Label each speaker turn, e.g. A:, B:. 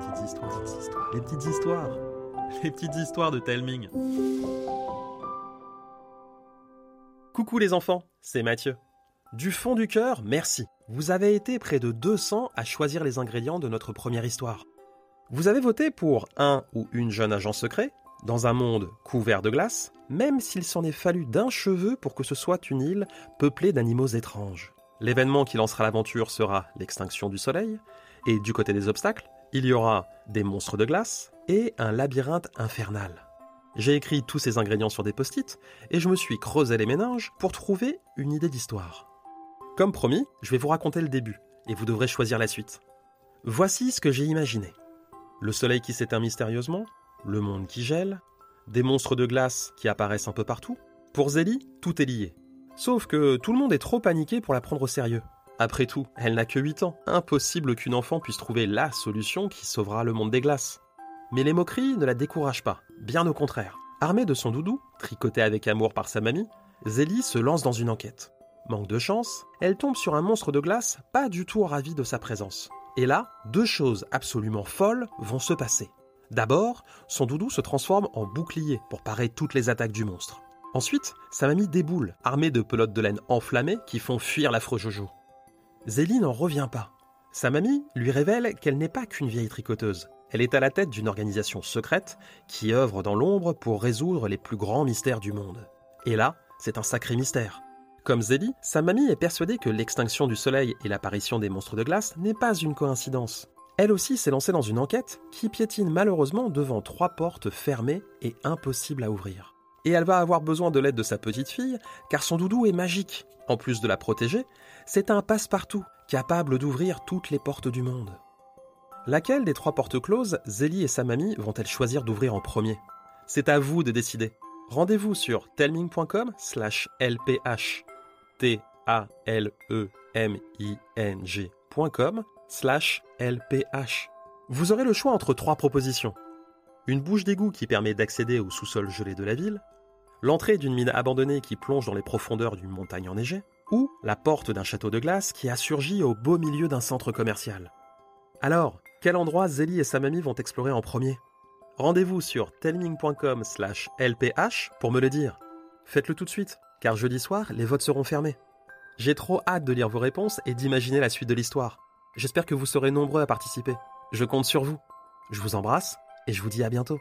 A: petites histoires, les petites histoires, les petites histoires de Telming. Coucou les enfants, c'est Mathieu. Du fond du cœur, merci. Vous avez été près de 200 à choisir les ingrédients de notre première histoire. Vous avez voté pour un ou une jeune agent secret, dans un monde couvert de glace, même s'il s'en est fallu d'un cheveu pour que ce soit une île peuplée d'animaux étranges. L'événement qui lancera l'aventure sera l'extinction du soleil, et du côté des obstacles, il y aura des monstres de glace et un labyrinthe infernal. J'ai écrit tous ces ingrédients sur des post-it et je me suis creusé les méninges pour trouver une idée d'histoire. Comme promis, je vais vous raconter le début et vous devrez choisir la suite. Voici ce que j'ai imaginé. Le soleil qui s'éteint mystérieusement, le monde qui gèle, des monstres de glace qui apparaissent un peu partout. Pour Zélie, tout est lié. Sauf que tout le monde est trop paniqué pour la prendre au sérieux. Après tout, elle n'a que 8 ans. Impossible qu'une enfant puisse trouver la solution qui sauvera le monde des glaces. Mais les moqueries ne la découragent pas, bien au contraire. Armée de son doudou, tricoté avec amour par sa mamie, Zélie se lance dans une enquête. Manque de chance, elle tombe sur un monstre de glace pas du tout ravi de sa présence. Et là, deux choses absolument folles vont se passer. D'abord, son doudou se transforme en bouclier pour parer toutes les attaques du monstre. Ensuite, sa mamie déboule, armée de pelotes de laine enflammées qui font fuir l'affreux Jojo. Zélie n'en revient pas. Sa mamie lui révèle qu'elle n'est pas qu'une vieille tricoteuse. Elle est à la tête d'une organisation secrète qui œuvre dans l'ombre pour résoudre les plus grands mystères du monde. Et là, c'est un sacré mystère. Comme Zélie, sa mamie est persuadée que l'extinction du soleil et l'apparition des monstres de glace n'est pas une coïncidence. Elle aussi s'est lancée dans une enquête qui piétine malheureusement devant trois portes fermées et impossibles à ouvrir. Et elle va avoir besoin de l'aide de sa petite fille, car son doudou est magique. En plus de la protéger, c'est un passe-partout, capable d'ouvrir toutes les portes du monde. Laquelle des trois portes closes Zélie et sa mamie vont-elles choisir d'ouvrir en premier? C'est à vous de décider. Rendez-vous sur telming.com slash lph t a l e m i n g.com slash lph. Vous aurez le choix entre trois propositions une bouche d'égout qui permet d'accéder au sous-sol gelé de la ville, l'entrée d'une mine abandonnée qui plonge dans les profondeurs d'une montagne enneigée, ou la porte d'un château de glace qui a surgi au beau milieu d'un centre commercial. Alors, quel endroit Zélie et sa mamie vont explorer en premier? Rendez-vous sur telming.com slash lph pour me le dire. Faites-le tout de suite, car jeudi soir, les votes seront fermés. J'ai trop hâte de lire vos réponses et d'imaginer la suite de l'histoire. J'espère que vous serez nombreux à participer. Je compte sur vous. Je vous embrasse et je vous dis à bientôt.